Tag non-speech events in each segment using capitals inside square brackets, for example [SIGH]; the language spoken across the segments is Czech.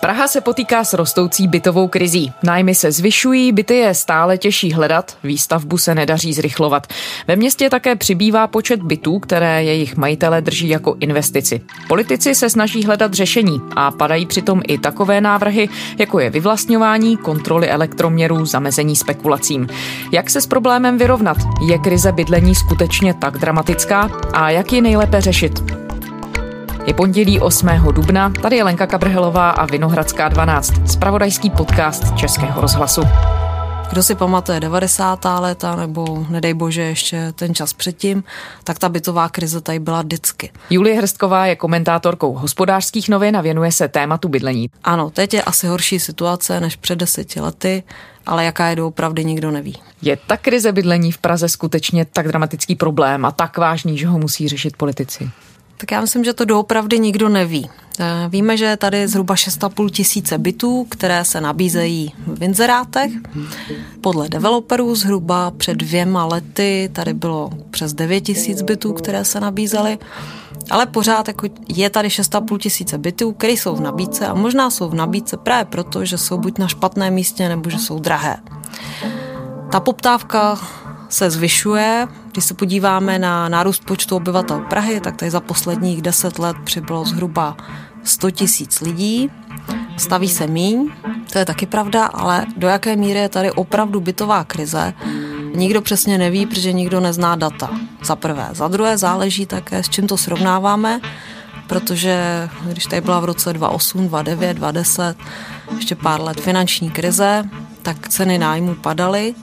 Praha se potýká s rostoucí bytovou krizí. Nájmy se zvyšují, byty je stále těžší hledat, výstavbu se nedaří zrychlovat. Ve městě také přibývá počet bytů, které jejich majitele drží jako investici. Politici se snaží hledat řešení a padají přitom i takové návrhy, jako je vyvlastňování, kontroly elektroměrů, zamezení spekulacím. Jak se s problémem vyrovnat? Je krize bydlení skutečně tak dramatická? A jak ji nejlépe řešit? Je pondělí 8. dubna, tady je Lenka Kabrhelová a Vinohradská 12, spravodajský podcast Českého rozhlasu. Kdo si pamatuje 90. léta nebo nedej bože ještě ten čas předtím, tak ta bytová krize tady byla vždycky. Julie Hrstková je komentátorkou hospodářských novin a věnuje se tématu bydlení. Ano, teď je asi horší situace než před deseti lety, ale jaká je doopravdy, nikdo neví. Je ta krize bydlení v Praze skutečně tak dramatický problém a tak vážný, že ho musí řešit politici? Tak já myslím, že to doopravdy nikdo neví. Eh, víme, že je tady zhruba 6,5 tisíce bytů, které se nabízejí v inzerátech. Podle developerů zhruba před dvěma lety tady bylo přes 9 tisíc bytů, které se nabízely. Ale pořád jako je tady 6,5 tisíce bytů, které jsou v nabídce a možná jsou v nabídce právě proto, že jsou buď na špatném místě nebo že jsou drahé. Ta poptávka se zvyšuje. Když se podíváme na nárůst počtu obyvatel Prahy, tak tady za posledních deset let přibylo zhruba 100 tisíc lidí. Staví se míň, to je taky pravda, ale do jaké míry je tady opravdu bytová krize, nikdo přesně neví, protože nikdo nezná data. Za prvé. Za druhé záleží také, s čím to srovnáváme, protože když tady byla v roce 2008, 2009, 2010, ještě pár let finanční krize, tak ceny nájmu padaly,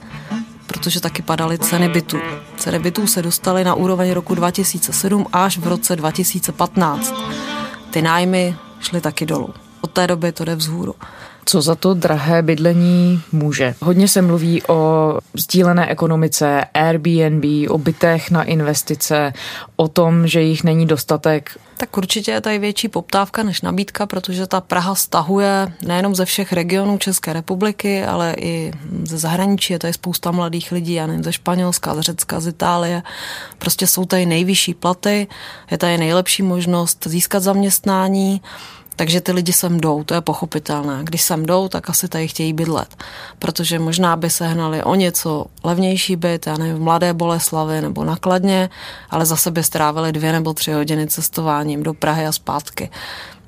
protože taky padaly ceny bytů. Ceny bytů se dostaly na úroveň roku 2007 až v roce 2015. Ty nájmy šly taky dolů. Od té doby to jde vzhůru. Co za to drahé bydlení může? Hodně se mluví o sdílené ekonomice, Airbnb, o bytech na investice, o tom, že jich není dostatek. Tak určitě je tady větší poptávka než nabídka, protože ta Praha stahuje nejenom ze všech regionů České republiky, ale i ze zahraničí. Je tady spousta mladých lidí, já nevím, ze Španělska, z Řecka, z Itálie. Prostě jsou tady nejvyšší platy, je tady nejlepší možnost získat zaměstnání takže ty lidi sem jdou, to je pochopitelné. Když sem jdou, tak asi tady chtějí bydlet. Protože možná by se hnali o něco levnější byt, já nevím, v Mladé Boleslavy nebo nakladně, ale zase by strávili dvě nebo tři hodiny cestováním do Prahy a zpátky.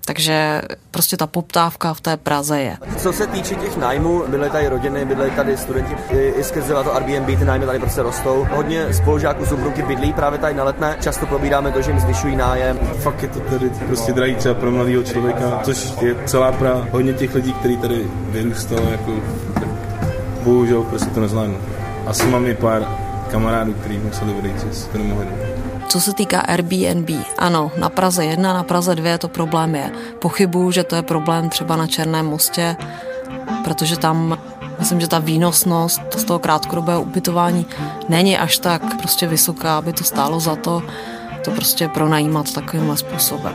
Takže prostě ta poptávka v té Praze je. Co se týče těch nájmů, byly tady rodiny, byly tady studenti, i, i skrze to Airbnb, ty nájmy tady prostě rostou. Hodně spolužáků soukromky bydlí právě tady na letné, často probíráme to, že jim zvyšují nájem. Fakt je to tady prostě drahý třeba pro mladého člověka, což je celá Praha. Hodně těch lidí, kteří tady vyrůstalo, jako, tak bohužel prostě to nezvládnu. Asi mám i pár kamarádů, kteří museli odejít, že to nemohli co se týká Airbnb, ano, na Praze 1, na Praze 2 to problém je. Pochybuju, že to je problém třeba na Černém mostě, protože tam myslím, že ta výnosnost z toho krátkodobého ubytování není až tak prostě vysoká, aby to stálo za to to prostě pronajímat takovýmhle způsobem.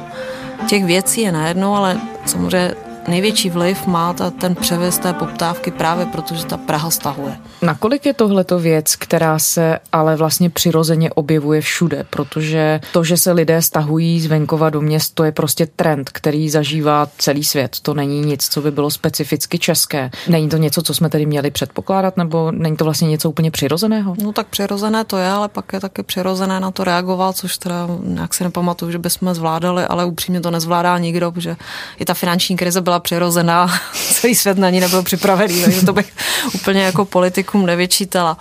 Těch věcí je najednou, ale samozřejmě největší vliv má ta, ten převis té poptávky právě protože ta Praha stahuje. Nakolik je tohleto věc, která se ale vlastně přirozeně objevuje všude, protože to, že se lidé stahují z venkova do měst, to je prostě trend, který zažívá celý svět. To není nic, co by bylo specificky české. Není to něco, co jsme tedy měli předpokládat, nebo není to vlastně něco úplně přirozeného? No tak přirozené to je, ale pak je taky přirozené na to reagovat, což teda nějak si nepamatuju, že bychom zvládali, ale upřímně to nezvládá nikdo, protože i ta finanční krize byla přirozená, [LAUGHS] celý svět na ní nebyl připravený, takže to bych úplně jako politikům nevyčítala.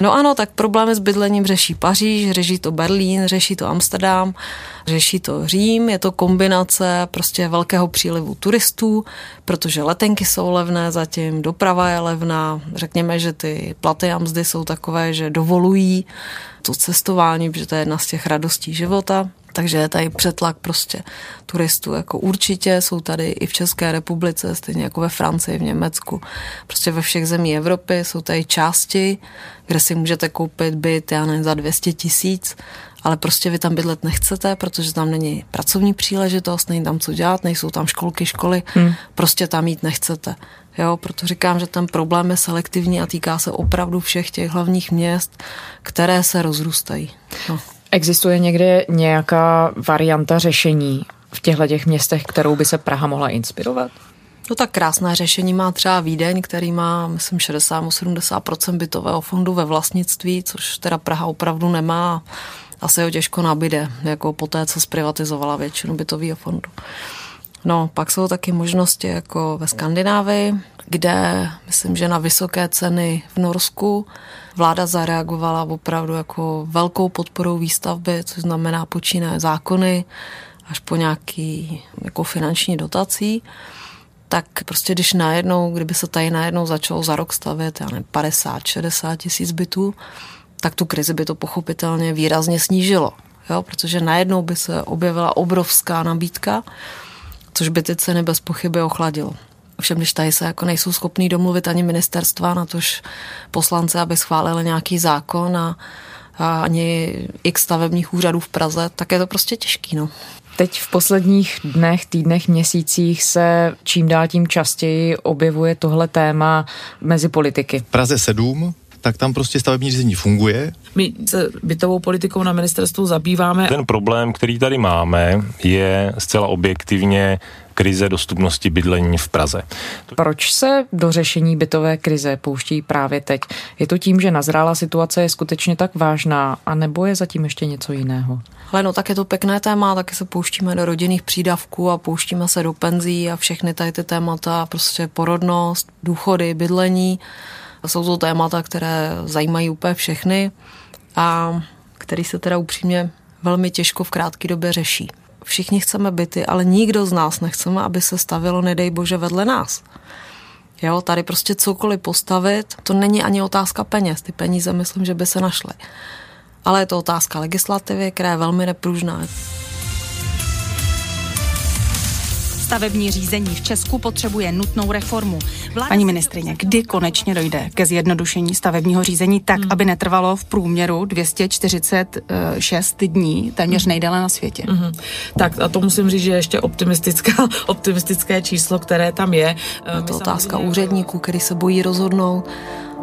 No ano, tak problémy s bydlením řeší Paříž, řeší to Berlín, řeší to Amsterdam, řeší to Řím, je to kombinace prostě velkého přílivu turistů, protože letenky jsou levné zatím, doprava je levná, řekněme, že ty platy a mzdy jsou takové, že dovolují to cestování, protože to je jedna z těch radostí života. Takže je tady přetlak prostě turistů, jako určitě jsou tady i v České republice, stejně jako ve Francii, v Německu, prostě ve všech zemí Evropy jsou tady části, kde si můžete koupit byt, já nevím, za 200 tisíc, ale prostě vy tam bydlet nechcete, protože tam není pracovní příležitost, není tam co dělat, nejsou tam školky, školy, hmm. prostě tam jít nechcete. Jo, proto říkám, že ten problém je selektivní a týká se opravdu všech těch hlavních měst, které se rozrůstají. No. Existuje někde nějaká varianta řešení v těchto těch městech, kterou by se Praha mohla inspirovat? No tak krásné řešení má třeba Vídeň, který má, myslím, 60-70% bytového fondu ve vlastnictví, což teda Praha opravdu nemá. Asi ho těžko nabide, jako po té, co zprivatizovala většinu bytového fondu. No, pak jsou taky možnosti jako ve Skandinávii, kde myslím, že na vysoké ceny v Norsku vláda zareagovala opravdu jako velkou podporou výstavby, což znamená počínaje zákony až po nějaký jako finanční dotací tak prostě když najednou, kdyby se tady najednou začalo za rok stavět, já nevím, 50, 60 tisíc bytů, tak tu krizi by to pochopitelně výrazně snížilo, jo? protože najednou by se objevila obrovská nabídka, což by ty ceny bez pochyby ochladilo. Všem, když tady se jako nejsou schopní domluvit ani ministerstva, na tož poslance, aby schválili nějaký zákon a, a ani x stavebních úřadů v Praze, tak je to prostě těžký. No. Teď v posledních dnech, týdnech, měsících se čím dál tím častěji objevuje tohle téma mezi politiky. V Praze 7 tak tam prostě stavební řízení funguje. My se bytovou politikou na ministerstvu zabýváme. Ten problém, který tady máme, je zcela objektivně krize dostupnosti bydlení v Praze. Proč se do řešení bytové krize pouští právě teď? Je to tím, že nazrála situace je skutečně tak vážná, anebo je zatím ještě něco jiného? Ale no tak je to pěkné téma, taky se pouštíme do rodinných přídavků a pouštíme se do penzí a všechny tady ty témata, prostě porodnost, důchody, bydlení. Jsou to témata, které zajímají úplně všechny a který se teda upřímně velmi těžko v krátké době řeší. Všichni chceme byty, ale nikdo z nás nechceme, aby se stavilo, nedej bože, vedle nás. Jo, tady prostě cokoliv postavit, to není ani otázka peněz. Ty peníze myslím, že by se našly. Ale je to otázka legislativy, která je velmi nepružná. Stavební řízení v Česku potřebuje nutnou reformu. Vláda Paní ministrině, kdy konečně dojde ke zjednodušení stavebního řízení tak, hmm. aby netrvalo v průměru 246 dní, téměř hmm. nejdéle na světě? Hmm. Tak a to musím říct, že ještě optimistická, [LAUGHS] optimistické číslo, které tam je. Je to otázka úředníků, který se bojí rozhodnout.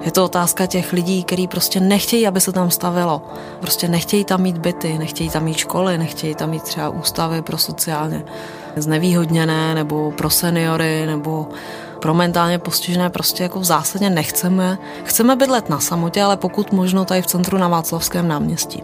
Je to otázka těch lidí, kteří prostě nechtějí, aby se tam stavilo. Prostě nechtějí tam mít byty, nechtějí tam mít školy, nechtějí tam mít třeba ústavy pro sociálně znevýhodněné nebo pro seniory nebo pro mentálně postižené prostě jako v zásadě nechceme. Chceme bydlet na samotě, ale pokud možno tady v centru na Václavském náměstí.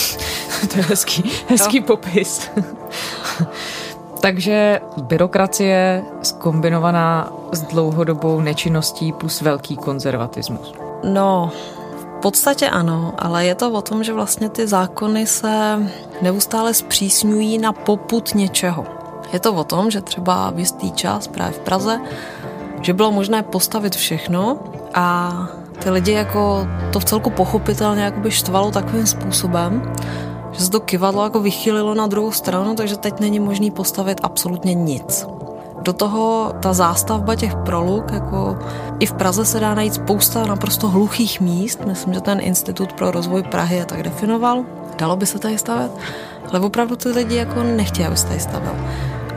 [LAUGHS] to je hezký, hezký no. popis. [LAUGHS] Takže byrokracie skombinovaná s dlouhodobou nečinností plus velký konzervatismus. No, v podstatě ano, ale je to o tom, že vlastně ty zákony se neustále zpřísňují na poput něčeho. Je to o tom, že třeba v jistý čas právě v Praze, že bylo možné postavit všechno a ty lidi jako to v celku pochopitelně jakoby štvalo takovým způsobem, že se to kivadlo jako vychylilo na druhou stranu, takže teď není možný postavit absolutně nic. Do toho ta zástavba těch proluk, jako i v Praze se dá najít spousta naprosto hluchých míst. Myslím, že ten Institut pro rozvoj Prahy je tak definoval. Dalo by se tady stavět, ale opravdu ty lidi jako nechtějí, aby se tady stavil.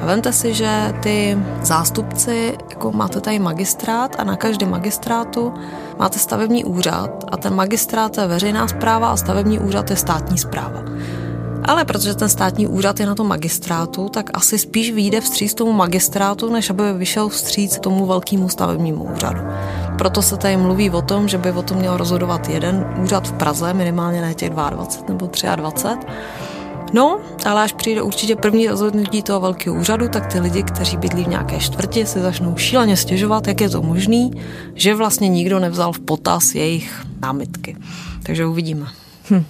Vemte si, že ty zástupci, jako máte tady magistrát a na každém magistrátu máte stavební úřad a ten magistrát je veřejná zpráva a stavební úřad je státní zpráva. Ale protože ten státní úřad je na tom magistrátu, tak asi spíš vyjde vstříc tomu magistrátu, než aby vyšel vstříc tomu velkému stavebnímu úřadu. Proto se tady mluví o tom, že by o tom měl rozhodovat jeden úřad v Praze, minimálně ne těch 22 nebo 23. No, ale až přijde určitě první rozhodnutí toho velkého úřadu, tak ty lidi, kteří bydlí v nějaké čtvrti, se začnou šíleně stěžovat, jak je to možné, že vlastně nikdo nevzal v potaz jejich námitky. Takže uvidíme. Hm.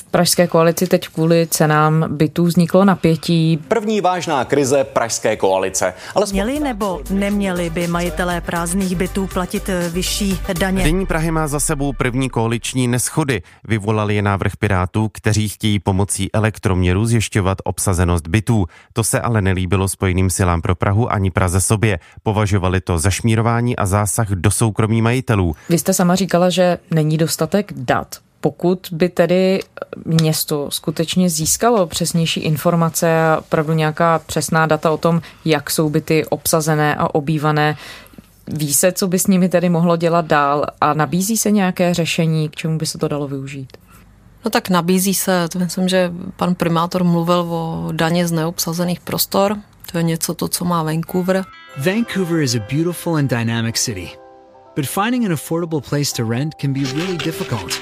V pražské koalici teď kvůli cenám bytů vzniklo napětí. První vážná krize pražské koalice. Ale Měli nebo neměli by majitelé prázdných bytů platit eh, vyšší daně? Denní Prahy má za sebou první koaliční neschody. Vyvolali je návrh Pirátů, kteří chtějí pomocí elektroměru zjišťovat obsazenost bytů. To se ale nelíbilo Spojeným silám pro Prahu ani Praze sobě. Považovali to za šmírování a zásah do soukromí majitelů. Vy jste sama říkala, že není dostatek dat pokud by tedy město skutečně získalo přesnější informace a opravdu nějaká přesná data o tom, jak jsou byty obsazené a obývané, ví se, co by s nimi tedy mohlo dělat dál a nabízí se nějaké řešení, k čemu by se to dalo využít? No tak nabízí se, to myslím, že pan primátor mluvil o daně z neobsazených prostor, To je něco to, co má Vancouver. Vancouver is a beautiful and dynamic city, but finding an affordable place to rent can be really difficult.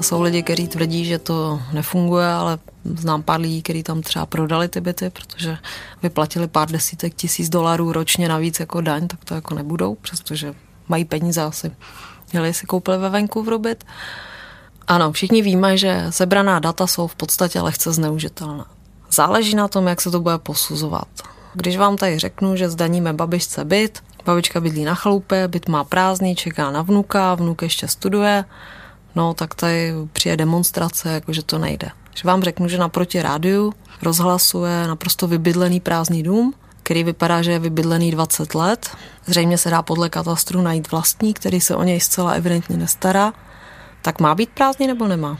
Jsou lidi, kteří tvrdí, že to nefunguje, ale znám pár lidí, kteří tam třeba prodali ty byty, protože vyplatili pár desítek tisíc dolarů ročně navíc jako daň, tak to jako nebudou, přestože mají peníze asi. Měli si koupili ve Vancouveru byt. Ano, všichni víme, že sebraná data jsou v podstatě lehce zneužitelná. Záleží na tom, jak se to bude posuzovat. Když vám tady řeknu, že zdaníme babičce byt, babička bydlí na chalupě, byt má prázdný, čeká na vnuka, vnuk ještě studuje, no tak tady přijde demonstrace, jakože to nejde. Když vám řeknu, že naproti rádiu rozhlasuje naprosto vybydlený prázdný dům, který vypadá, že je vybydlený 20 let. Zřejmě se dá podle katastru najít vlastní, který se o něj zcela evidentně nestará. Tak má být prázdný nebo nemá?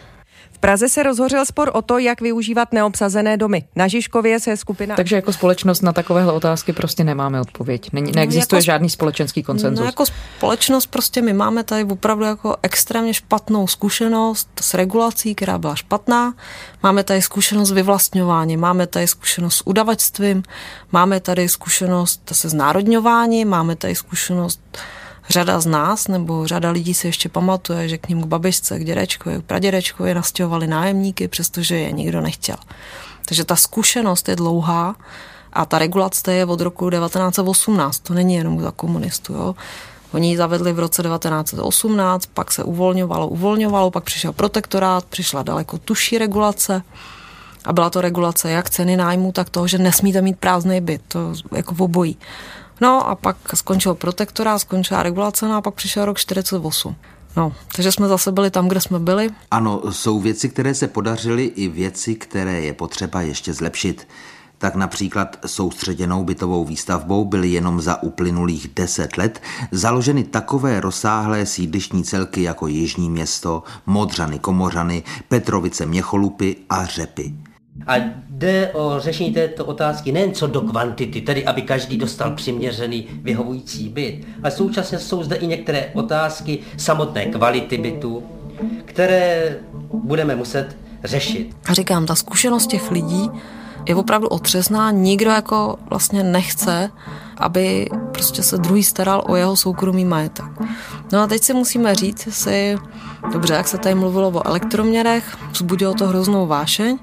V Praze se rozhořel spor o to, jak využívat neobsazené domy. Na Žižkově se skupina... Takže jako společnost na takovéhle otázky prostě nemáme odpověď. Není, neexistuje jako, žádný společenský koncenzus. No jako společnost prostě my máme tady opravdu jako extrémně špatnou zkušenost s regulací, která byla špatná. Máme tady zkušenost s vyvlastňováním, máme tady zkušenost s udavačstvím, máme tady zkušenost se znárodňováním, máme tady zkušenost řada z nás, nebo řada lidí se ještě pamatuje, že k ním k babičce, k dědečkovi, k pradědečkovi nastěhovali nájemníky, přestože je nikdo nechtěl. Takže ta zkušenost je dlouhá a ta regulace je od roku 1918, to není jenom za komunistů. Jo. Oni ji zavedli v roce 1918, pak se uvolňovalo, uvolňovalo, pak přišel protektorát, přišla daleko tuší regulace a byla to regulace jak ceny nájmu, tak toho, že nesmíte mít prázdný byt, to jako v obojí. No a pak skončil protektorát, skončila regulace, no a pak přišel rok 48. No, takže jsme zase byli tam, kde jsme byli. Ano, jsou věci, které se podařily i věci, které je potřeba ještě zlepšit. Tak například soustředěnou bytovou výstavbou byly jenom za uplynulých deset let založeny takové rozsáhlé sídlištní celky jako Jižní město, Modřany Komořany, Petrovice Měcholupy a Řepy. A jde o řešení této otázky nejen co do kvantity, tedy aby každý dostal přiměřený vyhovující byt, ale současně jsou zde i některé otázky samotné kvality bytu, které budeme muset řešit. A říkám, ta zkušenost těch lidí je opravdu otřesná. Nikdo jako vlastně nechce, aby prostě se druhý staral o jeho soukromý majetek. No a teď si musíme říct, jestli, dobře, jak se tady mluvilo o elektroměrech, vzbudilo to hroznou vášeň,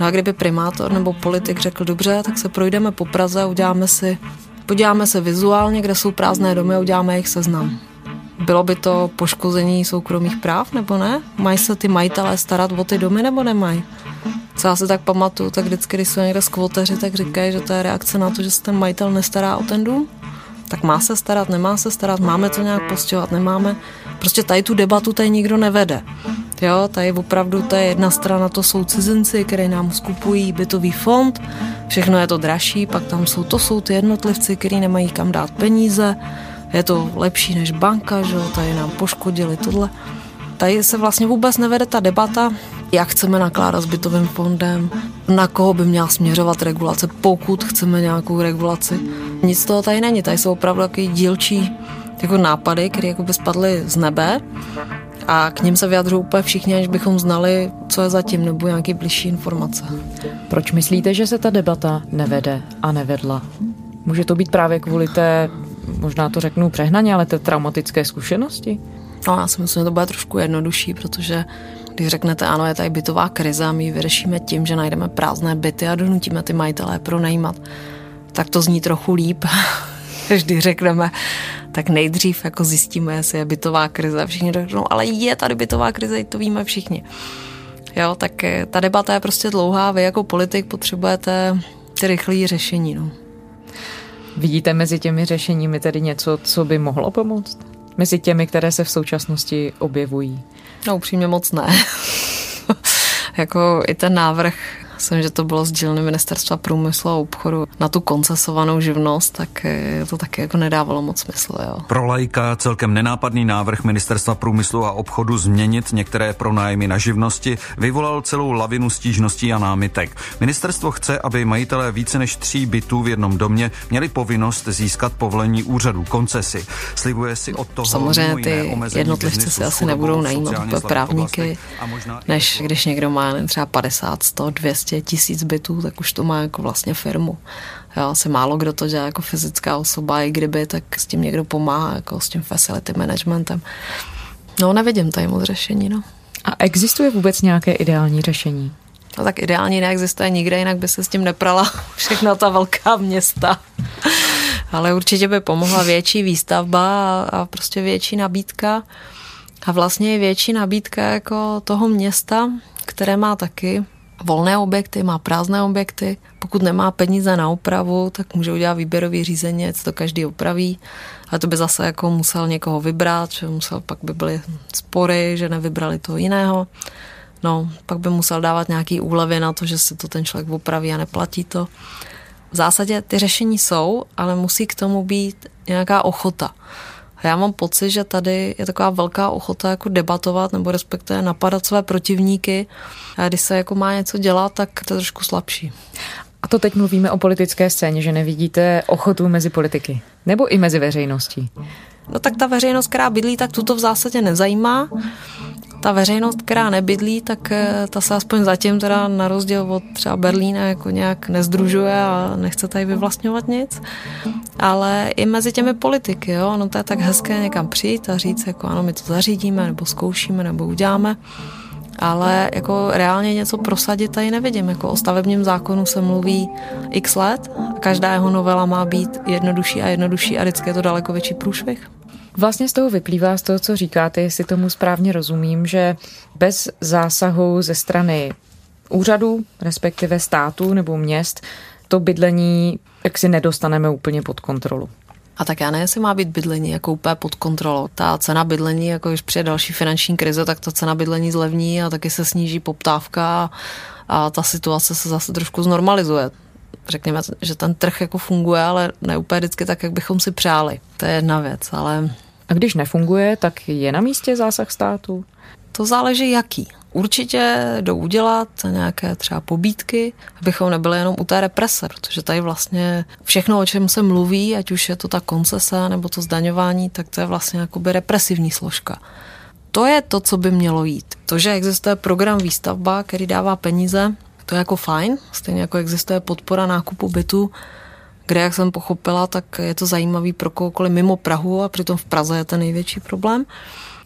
No a kdyby primátor nebo politik řekl, dobře, tak se projdeme po Praze uděláme si, podíváme se vizuálně, kde jsou prázdné domy a uděláme jejich seznam. Bylo by to poškození soukromých práv nebo ne? Mají se ty majitelé starat o ty domy nebo nemají? Co já si tak pamatuju, tak vždycky, když jsou někde skvoteři, tak říkají, že to je reakce na to, že se ten majitel nestará o ten dům. Tak má se starat, nemá se starat, máme to nějak postihovat, nemáme. Prostě tady tu debatu tady nikdo nevede. Jo, tady opravdu to je jedna strana, to jsou cizinci, které nám skupují bytový fond, všechno je to dražší, pak tam jsou, to jsou ty jednotlivci, kteří nemají kam dát peníze, je to lepší než banka, že jo, tady nám poškodili tohle. Tady se vlastně vůbec nevede ta debata, jak chceme nakládat s bytovým fondem, na koho by měla směřovat regulace, pokud chceme nějakou regulaci. Nic toho tady není, tady jsou opravdu takový dílčí jako nápady, které jako by spadly z nebe a k ním se vyjadřují úplně všichni, aniž bychom znali, co je zatím, nebo nějaký blížší informace. Proč myslíte, že se ta debata nevede a nevedla? Může to být právě kvůli té, možná to řeknu přehnaně, ale té traumatické zkušenosti? No, já si myslím, že to bude trošku jednodušší, protože když řeknete, ano, je tady bytová krize a my ji vyřešíme tím, že najdeme prázdné byty a donutíme ty majitelé pronajímat, tak to zní trochu líp, [LAUGHS] když řekneme, tak nejdřív jako zjistíme, jestli je bytová krize. Všichni řeknou, ale je tady bytová krize, to víme všichni. Jo, tak eh, ta debata je prostě dlouhá, vy jako politik potřebujete ty rychlé řešení. No. Vidíte mezi těmi řešeními tedy něco, co by mohlo pomoct? Mezi těmi, které se v současnosti objevují? No upřímně moc ne. [LAUGHS] jako i ten návrh Myslím, že to bylo z dílny ministerstva průmyslu a obchodu na tu koncesovanou živnost, tak eh, to taky jako nedávalo moc smysl. Jo. Pro lajka celkem nenápadný návrh ministerstva průmyslu a obchodu změnit některé pronájmy na živnosti vyvolal celou lavinu stížností a námitek. Ministerstvo chce, aby majitelé více než tří bytů v jednom domě měli povinnost získat povolení úřadu koncesy. Slibuje si od toho Samozřejmě ty jednotlivci si asi nebudou najímat právníky, než když někdo má třeba 50, 100, 200 200 tisíc bytů, tak už to má jako vlastně firmu. Jo, asi málo kdo to dělá jako fyzická osoba, i kdyby, tak s tím někdo pomáhá, jako s tím facility managementem. No, nevidím tady moc řešení, no. A existuje vůbec nějaké ideální řešení? No tak ideální neexistuje nikde, jinak by se s tím neprala [LAUGHS] všechna ta velká města. Ale určitě by pomohla větší výstavba a, a prostě větší nabídka. A vlastně je větší nabídka jako toho města, které má taky volné objekty, má prázdné objekty. Pokud nemá peníze na opravu, tak může udělat výběrový řízení, co to každý opraví. A to by zase jako musel někoho vybrat, že musel, pak by byly spory, že nevybrali toho jiného. No, pak by musel dávat nějaký úlevy na to, že si to ten člověk opraví a neplatí to. V zásadě ty řešení jsou, ale musí k tomu být nějaká ochota. A já mám pocit, že tady je taková velká ochota jako debatovat nebo respektive napadat své protivníky. A když se jako má něco dělat, tak to je trošku slabší. A to teď mluvíme o politické scéně, že nevidíte ochotu mezi politiky. Nebo i mezi veřejností. No tak ta veřejnost, která bydlí, tak tuto v zásadě nezajímá ta veřejnost, která nebydlí, tak eh, ta se aspoň zatím teda na rozdíl od třeba Berlína jako nějak nezdružuje a nechce tady vyvlastňovat nic. Ale i mezi těmi politiky, jo, no to je tak hezké někam přijít a říct, jako ano, my to zařídíme, nebo zkoušíme, nebo uděláme. Ale jako reálně něco prosadit tady nevidím. Jako o stavebním zákonu se mluví x let a každá jeho novela má být jednodušší a jednodušší a vždycky je to daleko větší průšvih. Vlastně z toho vyplývá, z toho, co říkáte, jestli tomu správně rozumím, že bez zásahu ze strany úřadu, respektive státu nebo měst, to bydlení jak si nedostaneme úplně pod kontrolu. A tak já ne, jestli má být bydlení jako úplně pod kontrolou. Ta cena bydlení, jako když přijde další finanční krize, tak ta cena bydlení zlevní a taky se sníží poptávka a ta situace se zase trošku znormalizuje. Řekněme, že ten trh jako funguje, ale ne úplně vždycky tak, jak bychom si přáli. To je jedna věc, ale a když nefunguje, tak je na místě zásah státu? To záleží jaký. Určitě jdou udělat nějaké třeba pobídky, abychom nebyli jenom u té represe, protože tady vlastně všechno, o čem se mluví, ať už je to ta koncese nebo to zdaňování, tak to je vlastně jakoby represivní složka. To je to, co by mělo jít. To, že existuje program výstavba, který dává peníze, to je jako fajn, stejně jako existuje podpora nákupu bytu, kde, jak jsem pochopila, tak je to zajímavý pro kohokoliv mimo Prahu a přitom v Praze je ten největší problém.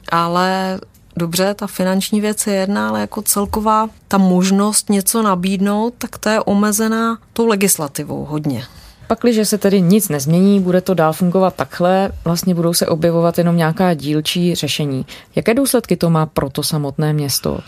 Ale dobře, ta finanční věc je jedna, ale jako celková ta možnost něco nabídnout, tak to je omezená tou legislativou hodně. Pakliže se tedy nic nezmění, bude to dál fungovat takhle, vlastně budou se objevovat jenom nějaká dílčí řešení. Jaké důsledky to má pro to samotné město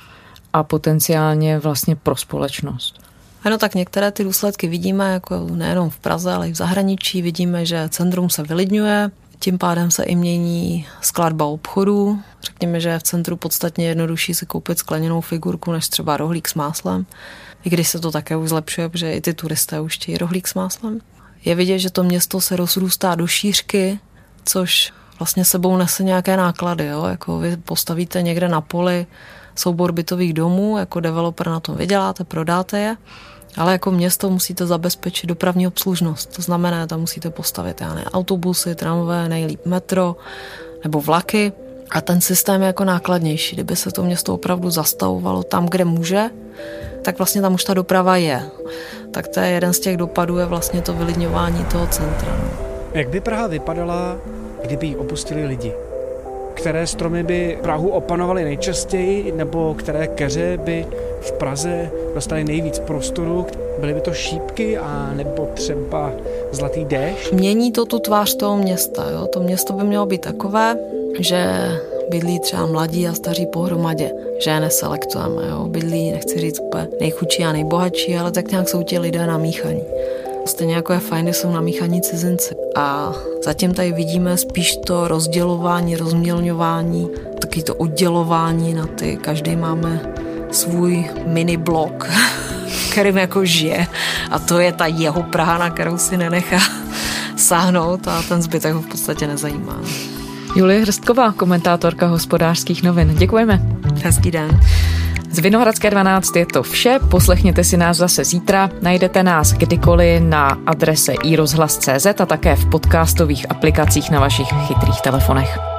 a potenciálně vlastně pro společnost? Ano, tak některé ty důsledky vidíme jako nejenom v Praze, ale i v zahraničí. Vidíme, že centrum se vylidňuje, tím pádem se i mění skladba obchodů. Řekněme, že je v centru podstatně jednodušší si koupit skleněnou figurku než třeba rohlík s máslem. I když se to také už zlepšuje, protože i ty turisté už chtějí rohlík s máslem. Je vidět, že to město se rozrůstá do šířky, což vlastně sebou nese nějaké náklady. Jo? Jako vy postavíte někde na poli soubor bytových domů, jako developer na tom vyděláte, prodáte je ale jako město musíte zabezpečit dopravní obslužnost. To znamená, tam musíte postavit já ne, autobusy, tramvé, nejlíp metro nebo vlaky. A ten systém je jako nákladnější. Kdyby se to město opravdu zastavovalo tam, kde může, tak vlastně tam už ta doprava je. Tak to je jeden z těch dopadů, je vlastně to vylidňování toho centra. No. Jak by Praha vypadala, kdyby ji opustili lidi? Které stromy by Prahu opanovaly nejčastěji, nebo které keře by v Praze dostali nejvíc prostoru. Byly by to šípky a nebo třeba zlatý déšť? Mění to tu tvář toho města. Jo? To město by mělo být takové, že bydlí třeba mladí a staří pohromadě, že je neselektujeme. Jo? Bydlí, nechci říct úplně a nejbohatší, ale tak nějak jsou ti lidé namíchaní. Stejně jako je fajn, jsou namíchaní cizinci. A zatím tady vidíme spíš to rozdělování, rozmělňování, taky to oddělování na ty, každý máme svůj mini blok, [LAUGHS] kterým jako žije a to je ta jeho Praha, na kterou si nenechá [LAUGHS] sáhnout a ten zbytek ho v podstatě nezajímá. Julie Hrstková, komentátorka hospodářských novin. Děkujeme. Hezký den. Z Vinohradské 12 je to vše, poslechněte si nás zase zítra, najdete nás kdykoliv na adrese iRozhlas.cz a také v podcastových aplikacích na vašich chytrých telefonech.